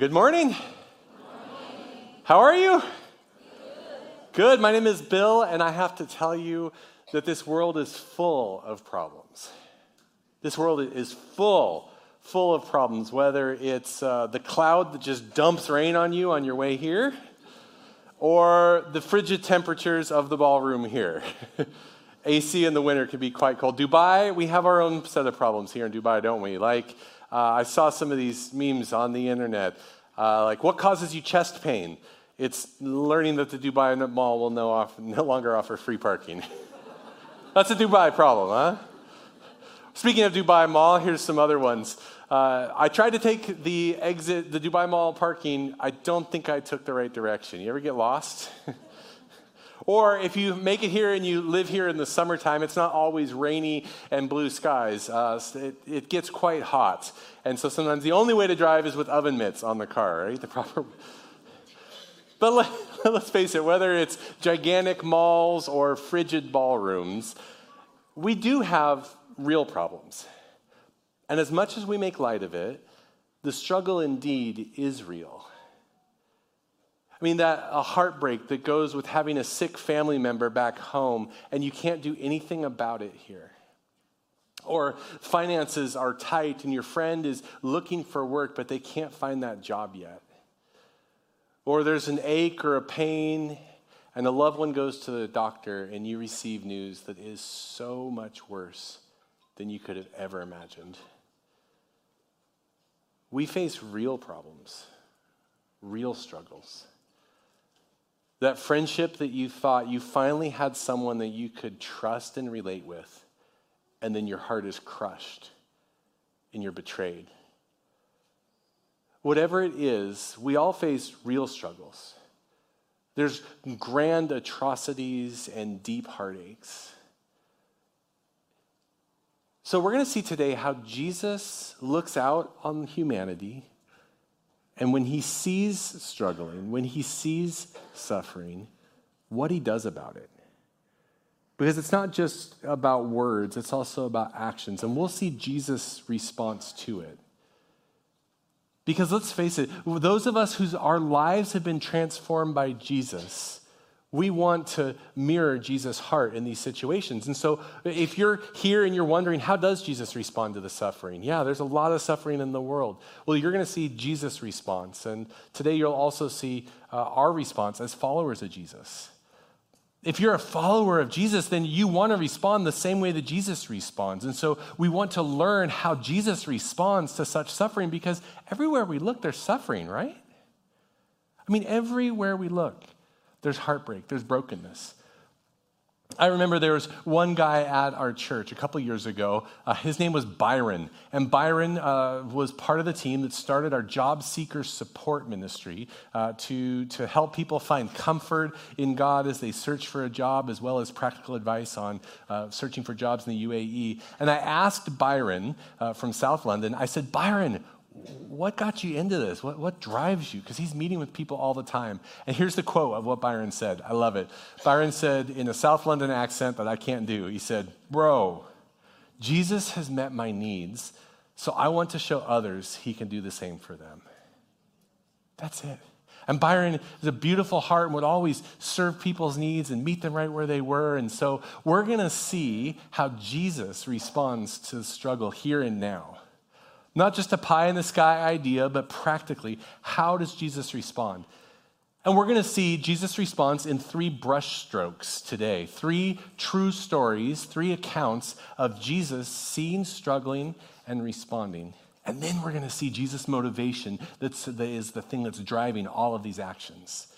good morning. How are you? Good. My name is Bill, and I have to tell you that this world is full of problems. This world is full, full of problems, whether it's uh, the cloud that just dumps rain on you on your way here, or the frigid temperatures of the ballroom here. AC in the winter can be quite cold. Dubai, we have our own set of problems here in Dubai, don't we? Like, uh, I saw some of these memes on the internet. Uh, like, what causes you chest pain? It's learning that the Dubai Mall will no, off, no longer offer free parking. That's a Dubai problem, huh? Speaking of Dubai Mall, here's some other ones. Uh, I tried to take the exit, the Dubai Mall parking. I don't think I took the right direction. You ever get lost? Or if you make it here and you live here in the summertime, it's not always rainy and blue skies. Uh, it, it, gets quite hot. And so sometimes the only way to drive is with oven mitts on the car, right? The proper. But let, let's face it, whether it's gigantic malls or frigid ballrooms, we do have real problems. And as much as we make light of it, the struggle indeed is real. I mean, that a heartbreak that goes with having a sick family member back home and you can't do anything about it here. Or finances are tight and your friend is looking for work, but they can't find that job yet. Or there's an ache or a pain, and a loved one goes to the doctor, and you receive news that is so much worse than you could have ever imagined. We face real problems, real struggles. That friendship that you thought you finally had someone that you could trust and relate with, and then your heart is crushed and you're betrayed. Whatever it is, we all face real struggles. There's grand atrocities and deep heartaches. So, we're going to see today how Jesus looks out on humanity and when he sees struggling, when he sees suffering, what he does about it. Because it's not just about words, it's also about actions. And we'll see Jesus' response to it. Because let's face it, those of us whose our lives have been transformed by Jesus, we want to mirror Jesus' heart in these situations. And so, if you're here and you're wondering, how does Jesus respond to the suffering? Yeah, there's a lot of suffering in the world. Well, you're going to see Jesus' response. And today, you'll also see uh, our response as followers of Jesus. If you're a follower of Jesus, then you want to respond the same way that Jesus responds. And so, we want to learn how Jesus responds to such suffering because everywhere we look, there's suffering, right? I mean, everywhere we look there's heartbreak, there's brokenness. I remember there was one guy at our church a couple years ago. Uh, his name was Byron. And Byron uh, was part of the team that started our job seeker support ministry uh, to, to help people find comfort in God as they search for a job, as well as practical advice on uh, searching for jobs in the UAE. And I asked Byron uh, from South London, I said, Byron, what got you into this? What, what drives you? Because he's meeting with people all the time. And here's the quote of what Byron said. I love it. Byron said in a South London accent that I can't do, he said, Bro, Jesus has met my needs, so I want to show others he can do the same for them. That's it. And Byron is a beautiful heart and would always serve people's needs and meet them right where they were. And so we're going to see how Jesus responds to the struggle here and now. Not just a pie in the sky idea, but practically, how does Jesus respond? And we're going to see Jesus' response in three brushstrokes today. Three true stories, three accounts of Jesus seeing, struggling, and responding. And then we're going to see Jesus' motivation that's, that is the thing that's driving all of these actions.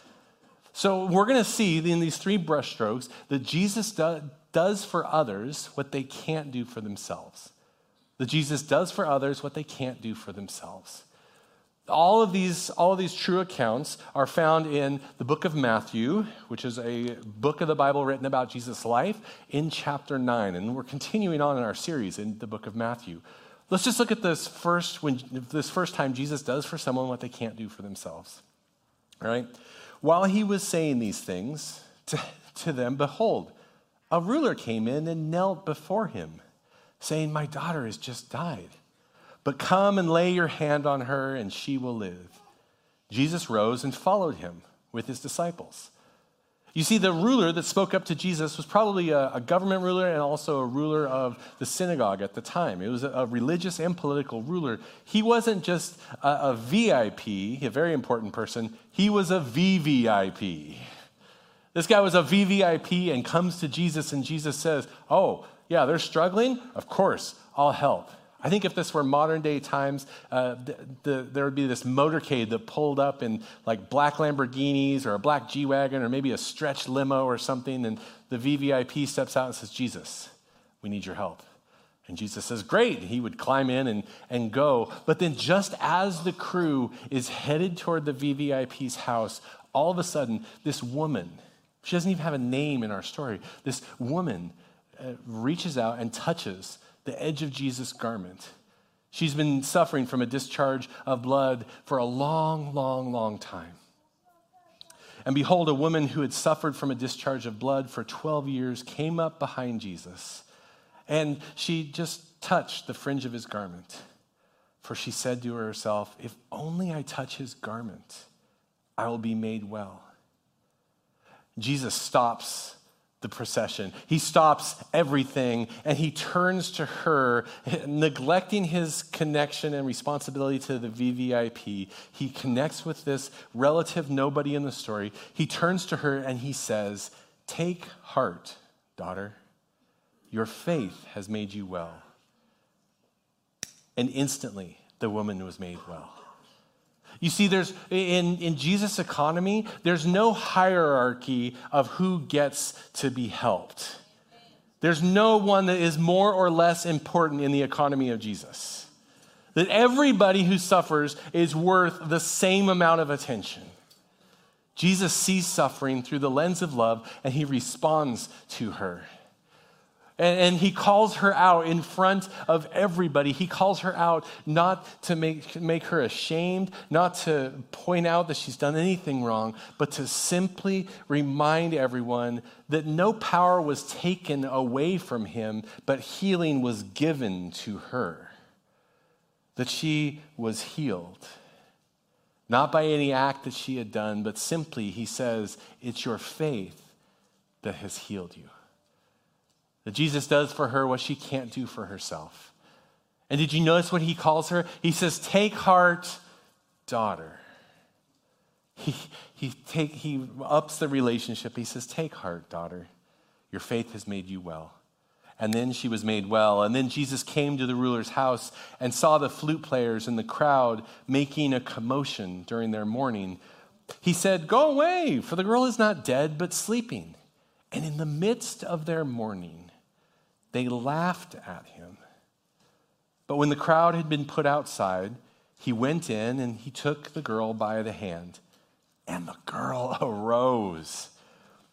So we're going to see in these three brushstrokes that Jesus do, does for others what they can't do for themselves that Jesus does for others what they can't do for themselves. All of these, all of these true accounts are found in the book of Matthew, which is a book of the Bible written about Jesus' life, in chapter 9. And we're continuing on in our series in the book of Matthew. Let's just look at this first when this first time Jesus does for someone what they can't do for themselves. All right? While he was saying these things to, to them, behold, a ruler came in and knelt before him saying, My daughter has just died. But come and lay your hand on her, and she will live. Jesus rose and followed him with his disciples. You see, the ruler that spoke up to Jesus was probably a, a, government ruler and also a ruler of the synagogue at the time. It was a, a religious and political ruler. He wasn't just a, a VIP, a very important person, he was a VVIP. This guy was a VVIP and comes to Jesus, and Jesus says, Oh, yeah, they're struggling? Of course, I'll help. I think if this were modern day times, uh, the, the, there would be this motorcade that pulled up in like black Lamborghinis or a black G Wagon or maybe a stretch limo or something, and the VVIP steps out and says, Jesus, we need your help. And Jesus says, Great. He would climb in and, and go. But then, just as the crew is headed toward the VVIP's house, all of a sudden, this woman, she doesn't even have a name in our story, this woman Uh, reaches out and touches the edge of Jesus' garment. She's been suffering from a discharge of blood for a long, long, long time. And behold, a woman who had suffered from a discharge of blood for 12 years came up behind Jesus, and she just touched the fringe of his garment. For she said to herself, If only I touch his garment, I will be made well. Jesus stops the procession. He stops everything and he turns to her, neglecting his connection and responsibility to the VVIP. He connects with this relative nobody in the story. He turns to her and he says, Take heart, daughter. Your faith has made you well. And instantly, the woman was made well. You see, there's in, in Jesus' economy, there's no hierarchy of who gets to be helped. There's no one that is more or less important in the economy of Jesus. That everybody who suffers is worth the same amount of attention. Jesus sees suffering through the lens of love and he responds to her. And, and, he calls her out in front of everybody. He calls her out not to make, make her ashamed, not to point out that she's done anything wrong, but to simply remind everyone that no power was taken away from him, but healing was given to her. That she was healed. Not by any act that she had done, but simply, he says, it's your faith that has healed you. That Jesus does for her what she can't do for herself. And did you notice what he calls her? He says, Take heart, daughter. He, he, take, he ups the relationship. He says, Take heart, daughter. Your faith has made you well. And then she was made well. And then Jesus came to the ruler's house and saw the flute players and the crowd making a commotion during their mourning. He said, Go away, for the girl is not dead, but sleeping. And in the midst of their mourning, they laughed at him. But when the crowd had been put outside, he went in and he took the girl by the hand, and the girl arose.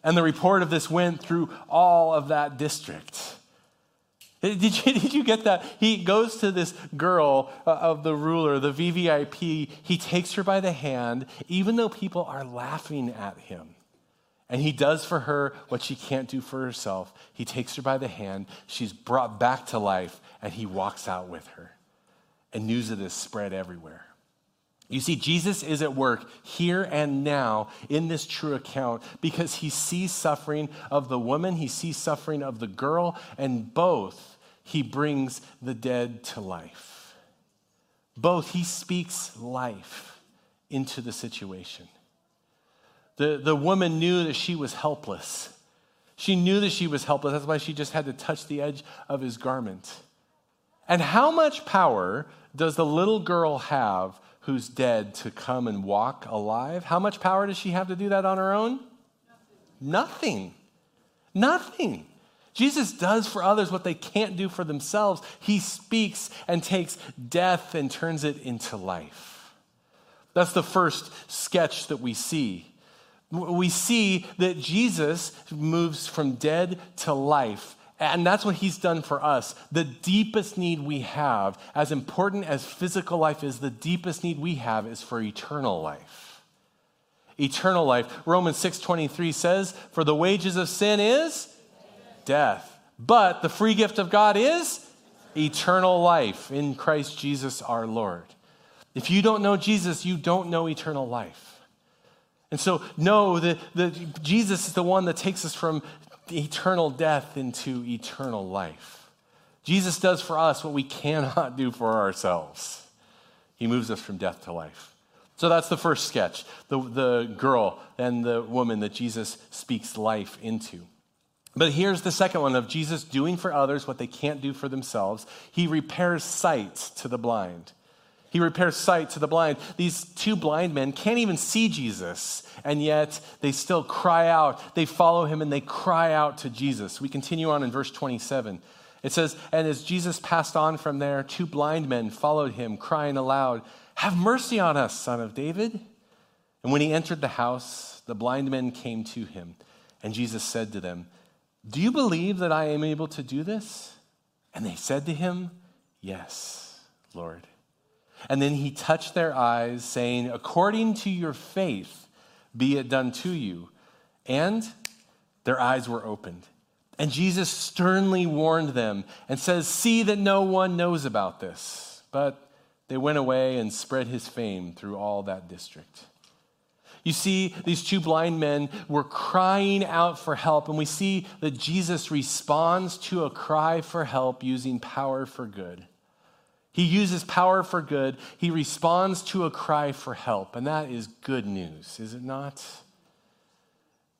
And the report of this went through all of that district. Did you, did you get that? He goes to this girl uh, of the ruler, the VVIP. He takes her by the hand, even though people are laughing at him. And he does for her what she can't do for herself. He takes her by the hand, she's brought back to life, and he walks out with her. And news of this spread everywhere. You see, Jesus is at work here and now in this true account because he sees suffering of the woman, he sees suffering of the girl, and both he brings the dead to life. Both he speaks life into the situation. The, the woman knew that she was helpless. She knew that she was helpless. That's why she just had to touch the edge of his garment. And how much power does the little girl have who's dead to come and walk alive? How much power does she have to do that on her own? Nothing. Nothing. Jesus does for others what they can't do for themselves. He speaks and takes death and turns it into life. That's the first sketch that we see we see that Jesus moves from dead to life. And that's what he's done for us. The deepest need we have, as important as physical life is, the deepest need we have is for eternal life. Eternal life. Romans 6:23 says, "For the wages of sin is death, but the free gift of God is eternal life in Christ Jesus our Lord." If you don't know Jesus, you don't know eternal life. And so, know that, Jesus is the one that takes us from eternal death into eternal life. Jesus does for us what we cannot do for ourselves. He moves us from death to life. So that's the first sketch the, the girl and the woman that Jesus speaks life into. But here's the second one of Jesus doing for others what they can't do for themselves. He repairs sight to the blind. He repairs sight to the blind. These two blind men can't even see Jesus, and yet they still cry out. They follow him and they cry out to Jesus. We continue on in verse 27. It says, And as Jesus passed on from there, two blind men followed him, crying aloud, Have mercy on us, son of David. And when he entered the house, the blind men came to him, and Jesus said to them, Do you believe that I am able to do this? And they said to him, Yes, Lord. And then he touched their eyes, saying, According to your faith, be it done to you. And their eyes were opened. And Jesus sternly warned them and says, See that no one knows about this. But they went away and spread his fame through all that district. You see, these two blind men were crying out for help, and we see that Jesus responds to a cry for help using power for good. He uses power for good. He responds to a cry for help. And that is good news, is it not?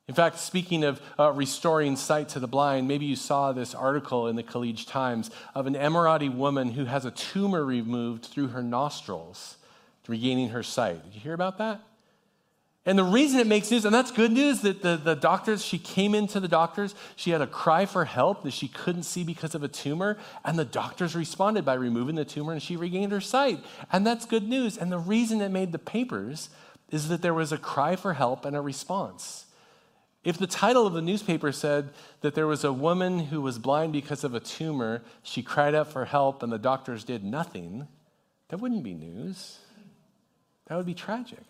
In fact, speaking of uh, restoring sight to the blind, maybe you saw this article in the Khaleej Times of an Emirati woman who has a tumor removed through her nostrils, regaining her sight. Did you hear about that? And the reason it makes news, and that's good news, that the, the doctors, she came into the doctors, she had a cry for help that she couldn't see because of a tumor, and the doctors responded by removing the tumor and she regained her sight. And that's good news. And the reason it made the papers is that there was a cry for help and a response. If the title of the newspaper said that there was a woman who was blind because of a tumor, she cried out for help and the doctors did nothing, that wouldn't be news. That would be tragic.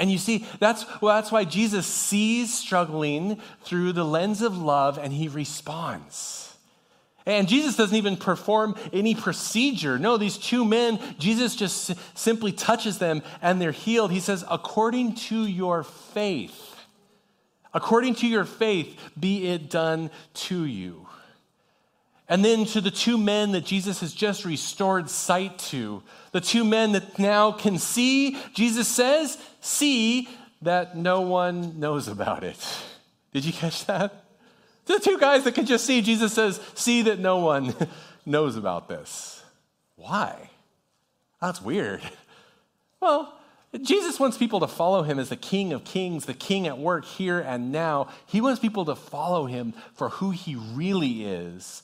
And you see, that's, well, that's why Jesus sees struggling through the lens of love and he responds. And Jesus doesn't even perform any procedure. No, these two men, Jesus just simply touches them and they're healed. He says, according to your faith, according to your faith, be it done to you. And then to the two men that Jesus has just restored sight to, the two men that now can see, Jesus says, see that no one knows about it. Did you catch that? The two guys that can just see, Jesus says, see that no one knows about this. Why? That's weird. Well, Jesus wants people to follow him as the King of Kings, the King at work here and now. He wants people to follow him for who he really is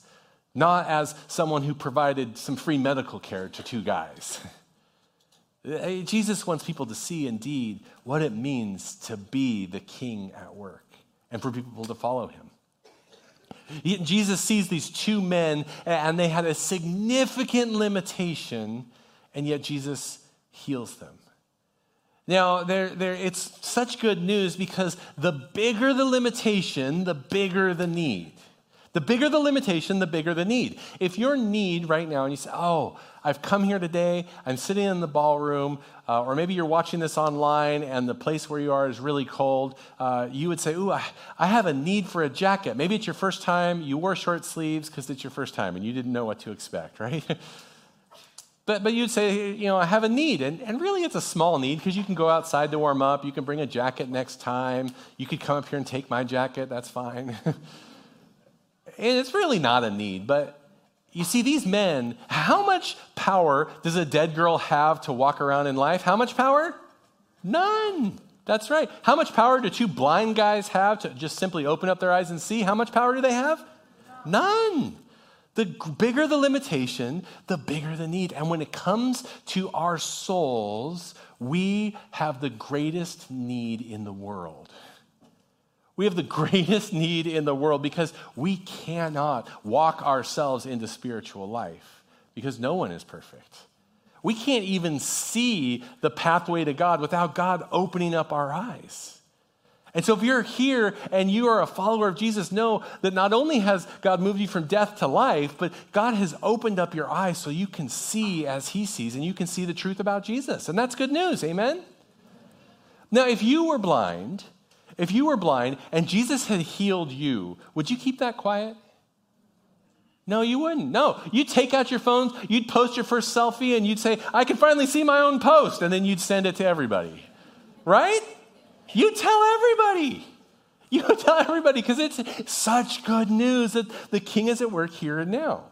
not as someone who provided some free medical care to two guys. Uh, Jesus wants people to see indeed what it means to be the king at work and for people to follow him. Jesus sees these two men and they had a significant limitation, and yet Jesus heals them. Now, they're, they're, it's such good news because the bigger the limitation, the bigger the need. The bigger the limitation, the bigger the need. If your need right now, and you say, Oh, I've come here today, I'm sitting in the ballroom, uh, or maybe you're watching this online and the place where you are is really cold, uh, you would say, Ooh, I, I have a need for a jacket. Maybe it's your first time, you wore short sleeves because it's your first time and you didn't know what to expect, right? But, but you'd say, you know, I have a need. And, and really, it's a small need because you can go outside to warm up. You can bring a jacket next time. You could come up here and take my jacket. That's fine. And it's really not a need, but you see, these men, how much power does a dead girl have to walk around in life? How much power? None. That's right. How much power do two blind guys have to just simply open up their eyes and see? How much power do they have? None. The bigger the limitation, the bigger the need. And when it comes to our souls, we have the greatest need in the world. We have the greatest need in the world because we cannot walk ourselves into spiritual life because no one is perfect. We can't even see the pathway to God without God opening up our eyes. And so, if you're here and you are a follower of Jesus, know that not only has God moved you from death to life, but God has opened up your eyes so you can see as He sees and you can see the truth about Jesus. And that's good news. Amen? Now, if you were blind, if you were blind and Jesus had healed you, would you keep that quiet? No, you wouldn't. No, you'd take out your phones, you'd post your first selfie, and you'd say, I can finally see my own post, and then you'd send it to everybody. Right? You tell everybody. You tell everybody because it's such good news that the king is at work here and now.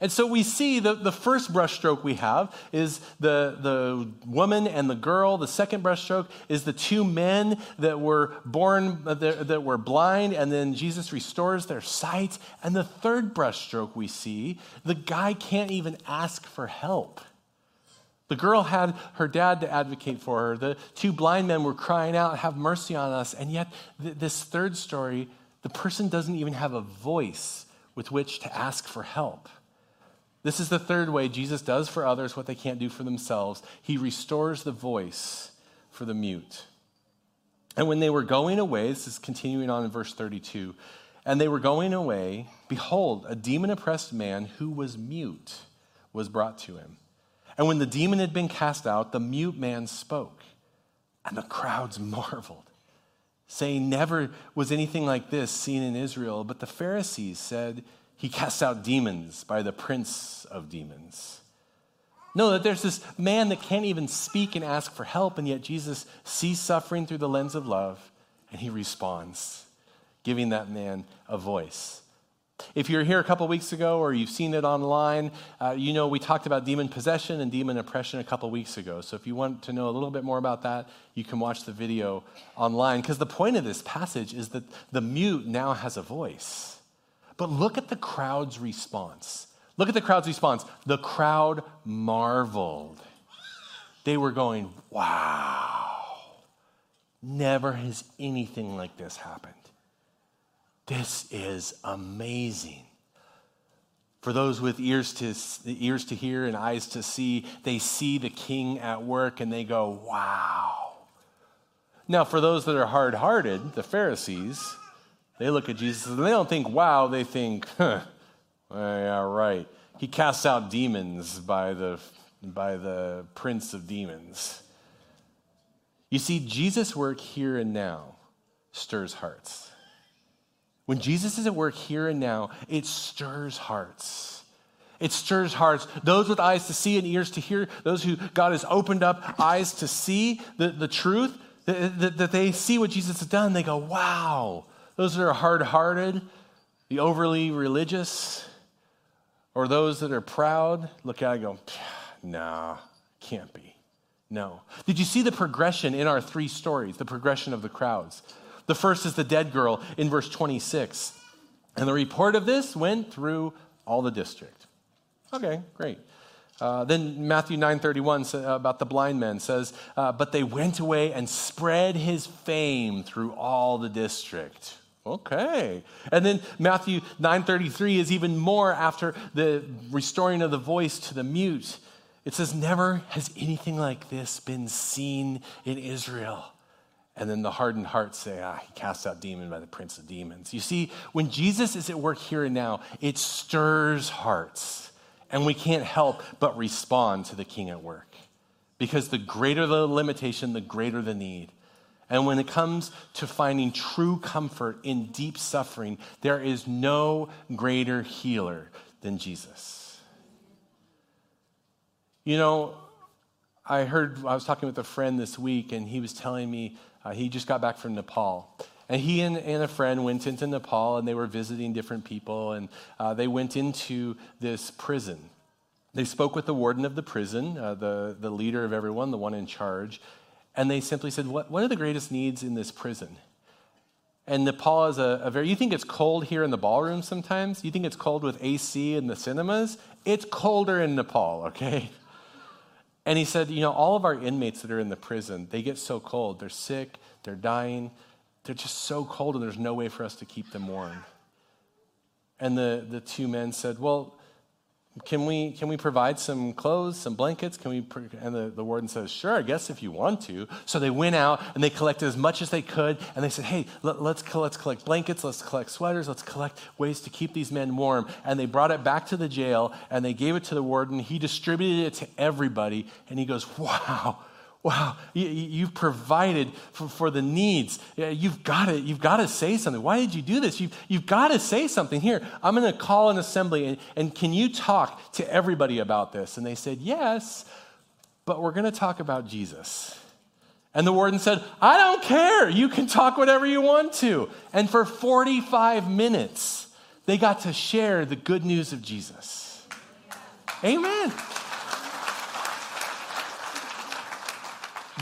And so we see the, the first brushstroke we have is the, the woman and the girl. The second brushstroke is the two men that were born, uh, that, were blind, and then Jesus restores their sight. And the third brushstroke we see, the guy can't even ask for help. The girl had her dad to advocate for her. The two blind men were crying out, Have mercy on us. And yet, th- this third story, the person doesn't even have a voice with which to ask for help. This is the third way Jesus does for others what they can't do for themselves. He restores the voice for the mute. And when they were going away, this is continuing on in verse 32, and they were going away, behold, a demon oppressed man who was mute was brought to him. And when the demon had been cast out, the mute man spoke, and the crowds marveled, saying, Never was anything like this seen in Israel. But the Pharisees said, He casts out demons by the prince of demons. No, that there's this man that can't even speak and ask for help, and yet Jesus sees suffering through the lens of love, and he responds, giving that man a voice. If you're here a couple weeks ago or you've seen it online, uh, you know we talked about demon possession and demon oppression a couple weeks ago. So if you want to know a little bit more about that, you can watch the video online. Because the point of this passage is that the mute now has a voice. But look at the crowd's response. Look at the crowd's response. The crowd marveled. They were going, wow, never has anything like this happened. This is amazing. For those with ears to, ears to hear and eyes to see, they see the king at work and they go, wow. Now, for those that are hard hearted, the Pharisees, they look at Jesus and they don't think, wow, they think, huh, yeah, right. He casts out demons by the, by the prince of demons. You see, Jesus' work here and now stirs hearts. When Jesus is at work here and now, it stirs hearts. It stirs hearts. Those with eyes to see and ears to hear, those who God has opened up eyes to see the, the truth, that, that they see what Jesus has done, they go, wow. Those that are hard hearted, the overly religious, or those that are proud, look at it and go, nah, can't be. No. Did you see the progression in our three stories, the progression of the crowds? The first is the dead girl in verse 26. And the report of this went through all the district. Okay, great. Uh, then Matthew 9:31 uh, about the blind men says, uh, "But they went away and spread his fame through all the district." Okay. And then Matthew 9:33 is even more after the restoring of the voice to the mute. It says, "Never has anything like this been seen in Israel." And then the hardened hearts say, ah, he cast out demon by the prince of demons. You see, when Jesus is at work here and now, it stirs hearts. And we can't help but respond to the king at work. Because the greater the limitation, the greater the need. And when it comes to finding true comfort in deep suffering, there is no greater healer than Jesus. You know, I heard, I was talking with a friend this week, and he was telling me uh, he just got back from Nepal. And he and, and, a friend went into Nepal and they were visiting different people and uh, they went into this prison. They spoke with the warden of the prison, uh, the, the leader of everyone, the one in charge, and they simply said, What, what are the greatest needs in this prison? And Nepal is a, a very, you think it's cold here in the ballroom sometimes? You think it's cold with AC in the cinemas? It's colder in Nepal, okay? And he said, You know, all of our inmates that are in the prison, they get so cold. They're sick, they're dying, they're just so cold, and there's no way for us to keep them warm. And the, the two men said, Well, can we, can we provide some clothes, some blankets? Can we? And the, the warden says, Sure, I guess if you want to. So they went out and they collected as much as they could. And they said, Hey, let, let's, let's collect blankets, let's collect sweaters, let's collect ways to keep these men warm. And they brought it back to the jail and they gave it to the warden. He distributed it to everybody. And he goes, Wow, Wow, you, have provided for, for, the needs. You've got to, you've got to say something. Why did you do this? You've, you've got to say something. Here, I'm going to call an assembly, and, and can you talk to everybody about this? And they said, Yes, but we're going to talk about Jesus. And the warden said, I don't care. You can talk whatever you want to. And for 45 minutes, they got to share the good news of Jesus. Amen.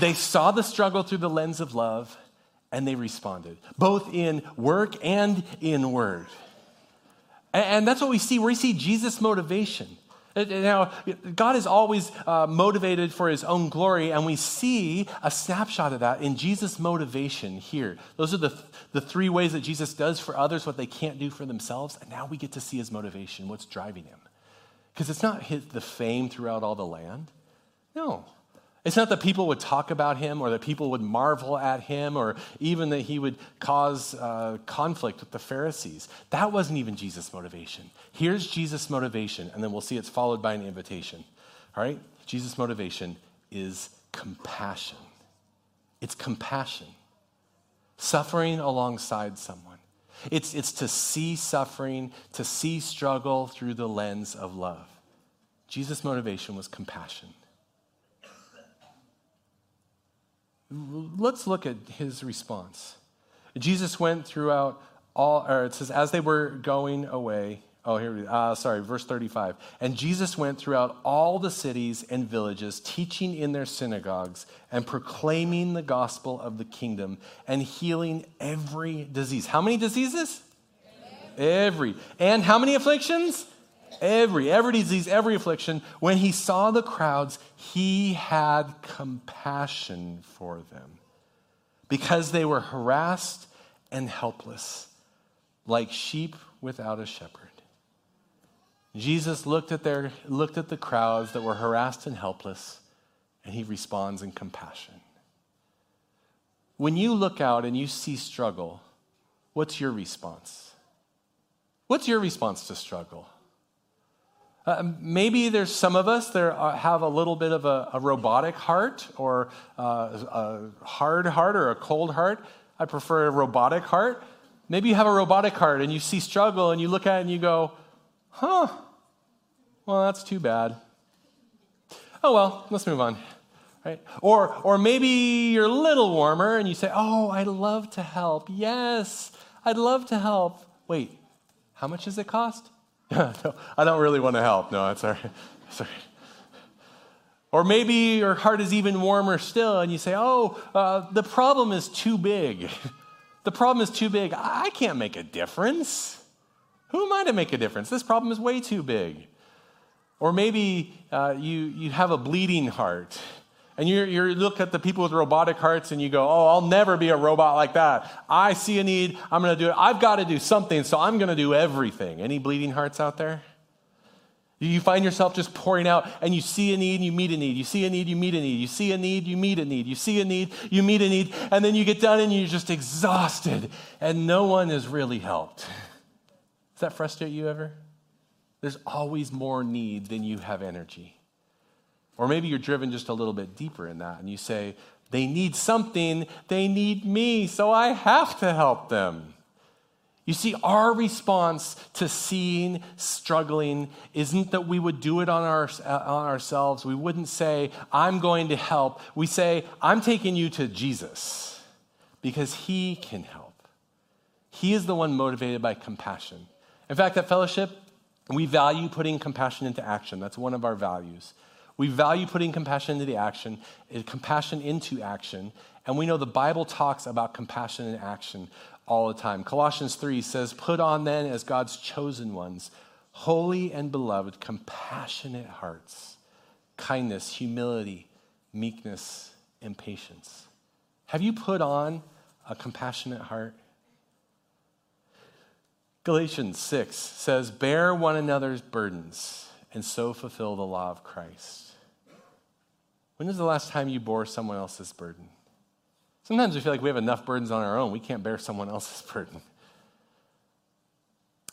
They saw the struggle through the lens of love and they responded, both in work and in word. And that's what we see. We see Jesus' motivation. Now, God is always uh, motivated for his own glory, and we see a snapshot of that in Jesus' motivation here. Those are the, the three ways that Jesus does for others what they can't do for themselves, and now we get to see his motivation, what's driving him. Because it's not his, the fame throughout all the land. No, it's not that people would talk about him or that people would marvel at him or even that he would cause uh, conflict with the Pharisees. That wasn't even Jesus' motivation. Here's Jesus' motivation, and then we'll see it's followed by an invitation. All right? Jesus' motivation is compassion. It's compassion, suffering alongside someone. It's, it's to see suffering, to see struggle through the lens of love. Jesus' motivation was compassion. Let's look at his response. Jesus went throughout all, or it says, as they were going away, oh, here we uh, sorry, verse 35. And Jesus went throughout all the cities and villages, teaching in their synagogues and proclaiming the gospel of the kingdom and healing every disease. How many diseases? Every. And how many afflictions? Every, every disease, every affliction, when he saw the crowds, he had compassion for them because they were harassed and helpless, like sheep without a shepherd. Jesus looked at, their, looked at the crowds that were harassed and helpless, and he responds in compassion. When you look out and you see struggle, what's your response? What's your response to struggle? Uh, maybe there's some of us that are, have a little bit of a, a robotic heart or uh, a hard heart or a cold heart. I prefer a robotic heart. Maybe you have a robotic heart and you see struggle and you look at it and you go, huh, well, that's too bad. Oh, well, let's move on. Right? Or, or maybe you're a little warmer and you say, oh, I'd love to help. Yes, I'd love to help. Wait, how much does it cost? No, I don't really want to help. No, that's all right. Sorry. Sorry. Or maybe your heart is even warmer still, and you say, Oh, uh, the problem is too big. the problem is too big. I can't make a difference. Who am I to make a difference? This problem is way too big. Or maybe uh, you, you have a bleeding heart and you you look at the people with robotic hearts and you go, oh, I'll never be a robot like that. I see a need, I'm going to do it. I've got to do something, so I'm going to do everything. Any bleeding hearts out there? You find yourself just pouring out and you see a need, you meet a need. You see a need, you meet a need. You see a need, you meet a need. You see a need, you meet a need. And then you get done and you're just exhausted and no one has really helped. Does that frustrate you ever? There's always more need than you have energy. Or maybe you're driven just a little bit deeper in that and you say, they need something, they need me, so I have to help them. You see, our response to seeing struggling isn't that we would do it on, our, on ourselves. We wouldn't say, I'm going to help. We say, I'm taking you to Jesus because he can help. He is the one motivated by compassion. In fact, at Fellowship, we value putting compassion into action. That's one of our values. We value putting compassion into the action, eh, compassion into action, and we know the Bible talks about compassion in action all the time. Colossians 3 says, Put on then as God's chosen ones, holy and beloved, compassionate hearts, kindness, humility, meekness, and patience. Have you put on a compassionate heart? Galatians 6 says, Bear one another's burdens and so fulfill the law of Christ. When was the last time you bore someone else's burden? Sometimes we feel like we have enough burdens on our own, we can't bear someone else's burden.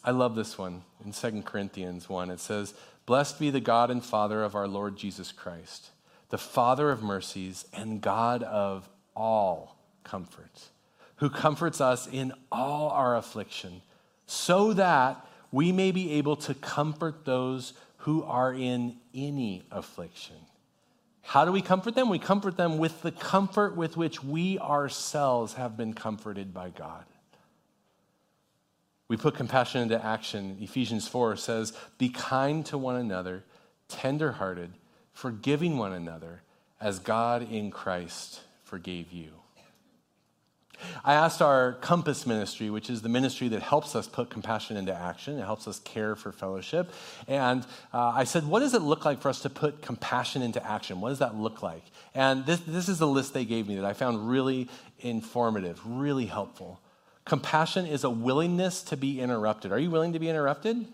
I love this one in 2 Corinthians 1. It says, Blessed be the God and Father of our Lord Jesus Christ, the Father of mercies and God of all comfort, who comforts us in all our affliction, so that we may be able to comfort those who are in any affliction. How do we comfort them? We comfort them with the comfort with which we ourselves have been comforted by God. We put compassion into action. Ephesians 4 says, Be kind to one another, tenderhearted, forgiving one another, as God in Christ forgave you. I asked our Compass ministry, which is the ministry that helps us put compassion into action, it helps us care for fellowship. And uh, I said, What does it look like for us to put compassion into action? What does that look like? And this, this is the list they gave me that I found really informative, really helpful. Compassion is a willingness to be interrupted. Are you willing to be interrupted?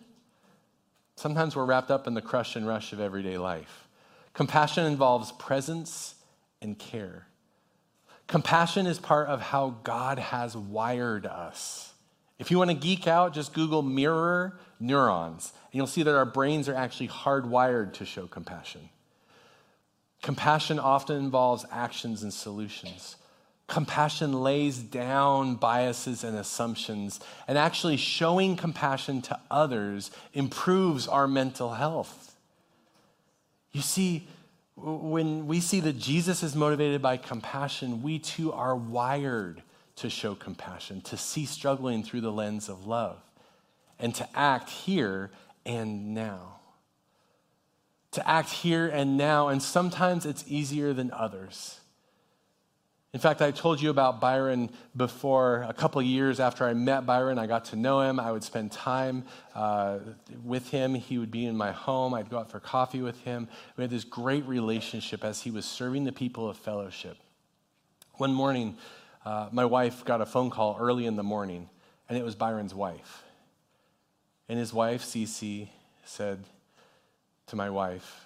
Sometimes we're wrapped up in the crush and rush of everyday life. Compassion involves presence and care. Compassion is part of how God has wired us. If you want to geek out, just Google mirror neurons, and you'll see that our brains are actually hardwired to show compassion. Compassion often involves actions and solutions. Compassion lays down biases and assumptions, and actually showing compassion to others improves our mental health. You see, when we see that Jesus is motivated by compassion, we too are wired to show compassion, to see struggling through the lens of love, and to act here and now. To act here and now, and sometimes it's easier than others. In fact, I told you about Byron before. A couple years after I met Byron, I got to know him. I would spend time uh, with him. He would be in my home. I'd go out for coffee with him. We had this great relationship as he was serving the people of fellowship. One morning, uh, my wife got a phone call early in the morning, and it was Byron's wife. And his wife, Cece, said to my wife,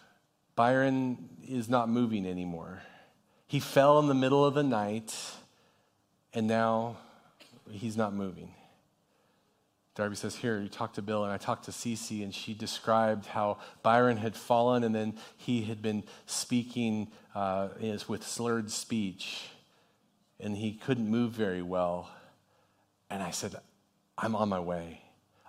Byron is not moving anymore. He fell in the middle of the night, and now he's not moving. Darby says, Here, you talked to Bill, and I talked to Cece, and she described how Byron had fallen, and then he had been speaking uh, with slurred speech, and he couldn't move very well. And I said, I'm on my way.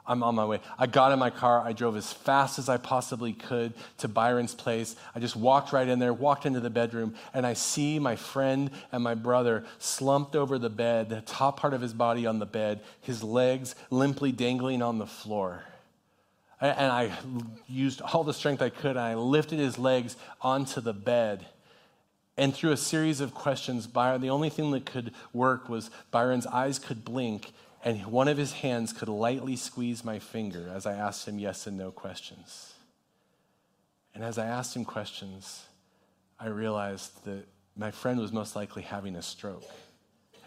I'm on my way. I got in my car. I drove as fast as I possibly could to Byron's place. I just walked right in there, walked into the bedroom, and I see my friend and my brother slumped over the bed, the top part of his body on the bed, his legs limply dangling on the floor. And I used all the strength I could, and I lifted his legs onto the bed. And through a series of questions, Byron, the only thing that could work was Byron's eyes could blink and one of his hands could lightly squeeze my finger as I asked him yes and no questions. And as I asked him questions, I realized that my friend was most likely having a stroke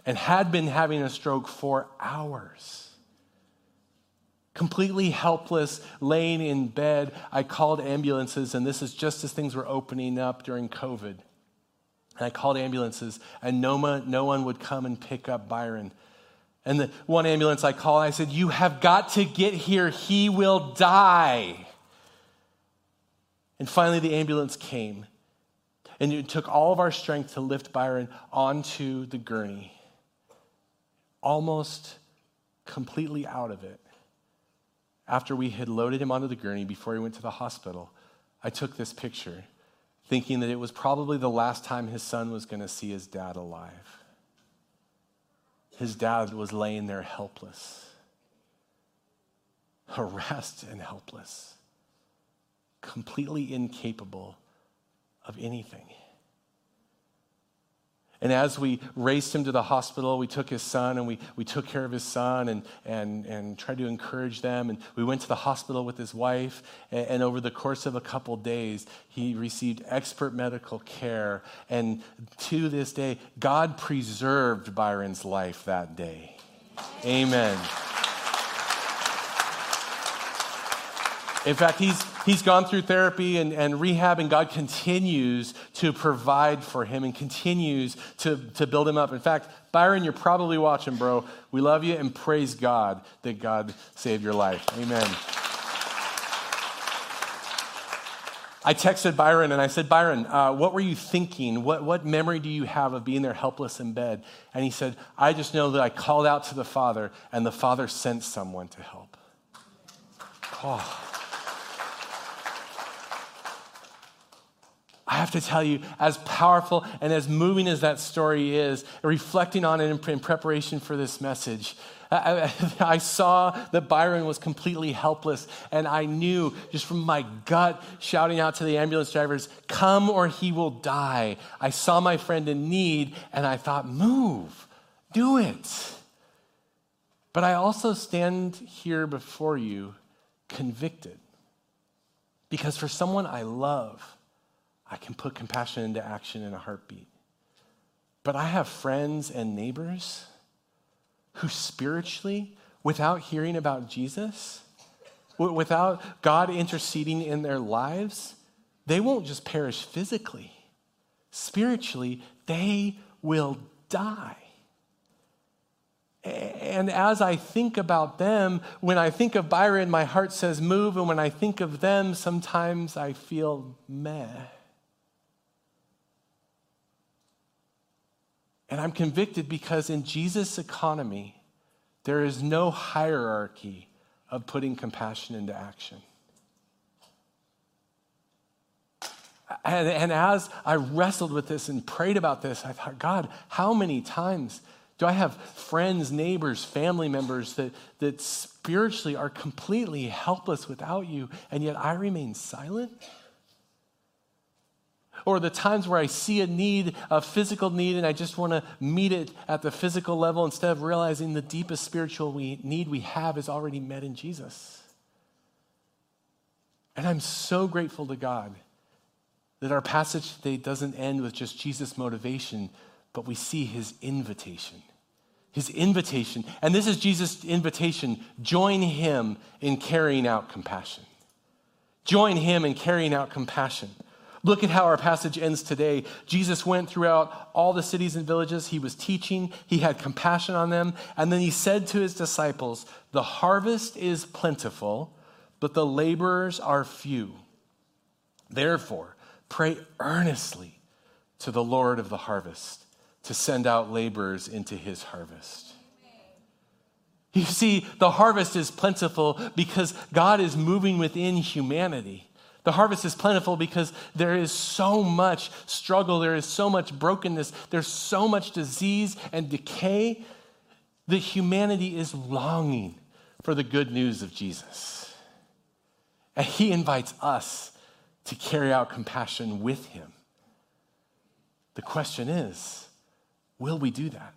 and had been having a stroke for hours. Completely helpless, laying in bed, I called ambulances, and this is just as things were opening up during COVID. And I called ambulances, and no one, no one would come and pick up Byron. And the one ambulance I called, I said, You have got to get here. He will die. And finally, the ambulance came. And it took all of our strength to lift Byron onto the gurney, almost completely out of it. After we had loaded him onto the gurney before he went to the hospital, I took this picture, thinking that it was probably the last time his son was going to see his dad alive his dad was laying there helpless, harassed and helpless, completely incapable of anything. And as we raced him to the hospital, we took his son and we, we took care of his son and, and, and tried to encourage them. And we went to the hospital with his wife. And, and over the course of a couple days, he received expert medical care. And to this day, God preserved Byron's life that day. Amen. In fact, he's, he's gone through therapy and, and rehab, and God continues to provide for him and continues to, to build him up. In fact, Byron, you're probably watching, bro. We love you and praise God that God saved your life. Amen. I texted Byron and I said, Byron, uh, what were you thinking? What, what memory do you have of being there helpless in bed? And he said, I just know that I called out to the Father and the Father sent someone to help. Oh. I have to tell you, as powerful and as moving as that story is, reflecting on it in preparation for this message, I, I, saw that Byron was completely helpless, and I knew just from my gut shouting out to the ambulance drivers, Come or he will die. I saw my friend in need, and I thought, Move, do it. But I also stand here before you convicted because for someone I love, I can put compassion into action in a heartbeat. But I have friends and neighbors who spiritually, without hearing about Jesus, without God interceding in their lives, they won't just perish physically. Spiritually, they will die. And as I think about them, when I think of Byron, my heart says move. And when I think of them, sometimes I feel meh. And I'm convicted because in Jesus' economy, there is no hierarchy of putting compassion into action. And, and, as I wrestled with this and prayed about this, I thought, God, how many times do I have friends, neighbors, family members that, that spiritually are completely helpless without you, and yet I remain silent? Or the times where I see a need, a physical need, and I just want to meet it at the physical level instead of realizing the deepest spiritual we, need we have is already met in Jesus. And I'm so grateful to God that our passage today doesn't end with just Jesus' motivation, but we see his invitation. His invitation. And this is Jesus' invitation join him in carrying out compassion. Join him in carrying out compassion. Look at how our passage ends today. Jesus went throughout all the cities and villages. He was teaching, he had compassion on them. And then he said to his disciples, The harvest is plentiful, but the laborers are few. Therefore, pray earnestly to the Lord of the harvest to send out laborers into his harvest. You see, the harvest is plentiful because God is moving within humanity. The harvest is plentiful because there is so much struggle, there is so much brokenness, there's so much disease and decay that humanity is longing for the good news of Jesus. And he invites us to carry out compassion with him. The question is will we do that?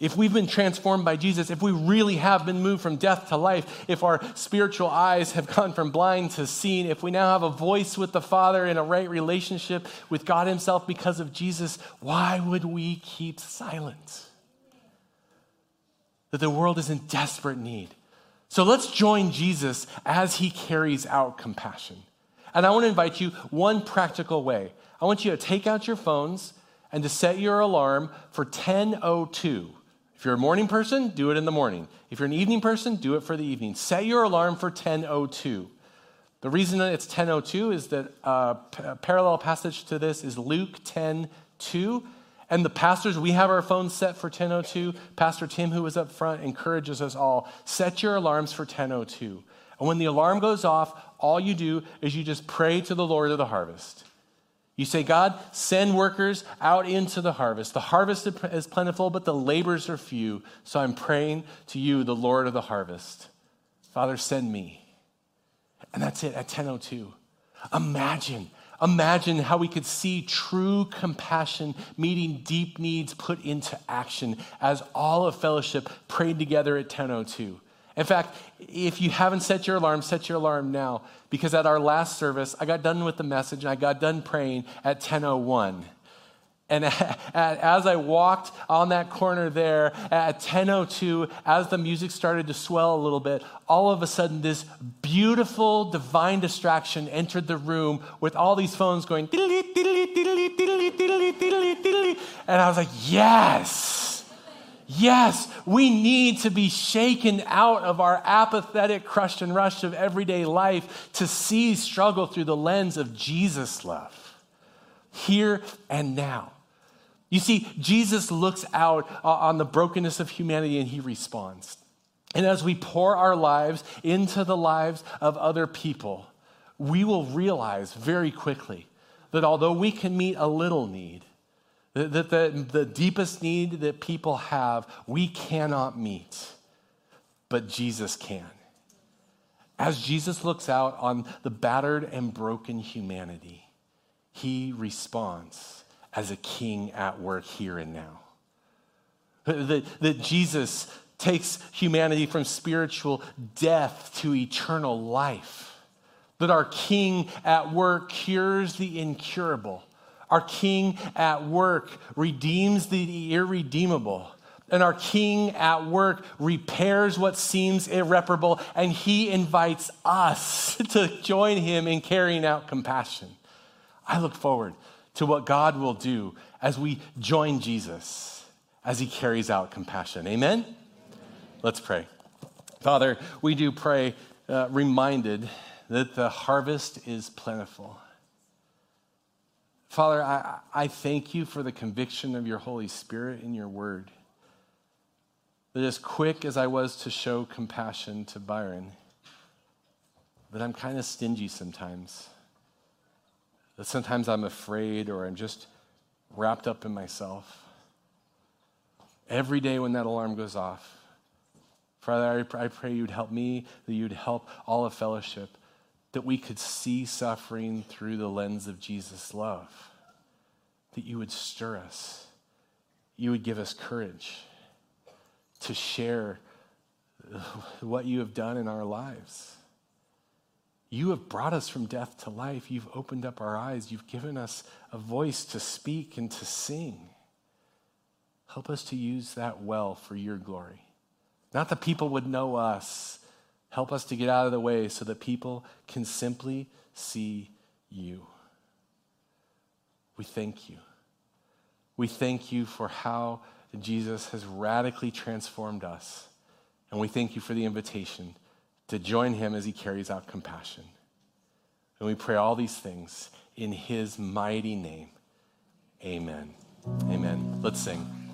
If we've been transformed by Jesus, if we really have been moved from death to life, if our spiritual eyes have gone from blind to seeing, if we now have a voice with the Father in a right relationship with God Himself because of Jesus, why would we keep silent? That the world is in desperate need. So let's join Jesus as He carries out compassion. And I want to invite you one practical way. I want you to take out your phones and to set your alarm for 1002. If you're a morning person, do it in the morning. If you're an evening person, do it for the evening. Set your alarm for 10:02. The reason it's 10:02 is that uh, a parallel passage to this is Luke 10:2. And the pastors, we have our phones set for 10:02. Pastor Tim, who was up front, encourages us all: set your alarms for 10:02. And when the alarm goes off, all you do is you just pray to the Lord of the harvest. You say, God, send workers out into the harvest. The harvest is plentiful, but the labors are few. So I'm praying to you, the Lord of the harvest. Father, send me. And that's it at 10:02. Imagine, imagine how we could see true compassion meeting deep needs put into action as all of fellowship prayed together at 10:02. In fact, if you haven't set your alarm, set your alarm now. Because at our last service, I got done with the message and I got done praying at 10:01. And as I walked on that corner there at 10:02, as the music started to swell a little bit, all of a sudden this beautiful divine distraction entered the room with all these phones going, and I was like, yes. Yes, we need to be shaken out of our apathetic crush and rush of everyday life to see struggle through the lens of Jesus' love, here and now. You see, Jesus looks out uh, on the brokenness of humanity and he responds. And as we pour our lives into the lives of other people, we will realize very quickly that although we can meet a little need, that the, the deepest need that people have, we cannot meet, but Jesus can. As Jesus looks out on the battered and broken humanity, he responds as a king at work here and now. That, that Jesus takes humanity from spiritual death to eternal life. That our king at work cures the incurable our King at work redeems the irredeemable. And our King at work repairs what seems irreparable, and he invites us to join him in carrying out compassion. I look forward to what God will do as we join Jesus as he carries out compassion. Amen? Let's pray. Father, we do pray, uh, reminded that the harvest is plentiful Father, I, I thank you for the conviction of your Holy Spirit in your word. That as quick as I was to show compassion to Byron, that I'm kind of stingy sometimes. That sometimes I'm afraid or I'm just wrapped up in myself. Every day when that alarm goes off, Father, I pray you'd help me, that you'd help all of fellowship that we could see suffering through the lens of Jesus' love, that you would stir us, you would give us courage to share what you have done in our lives. You have brought us from death to life. You've opened up our eyes. You've given us a voice to speak and to sing. Help us to use that well for your glory. Not that people would know us Help us to get out of the way so that people can simply see you. We thank you. We thank you for how Jesus has radically transformed us. And we thank you for the invitation to join him as he carries out compassion. And we pray all these things in his mighty name. Amen. Amen. Let's sing.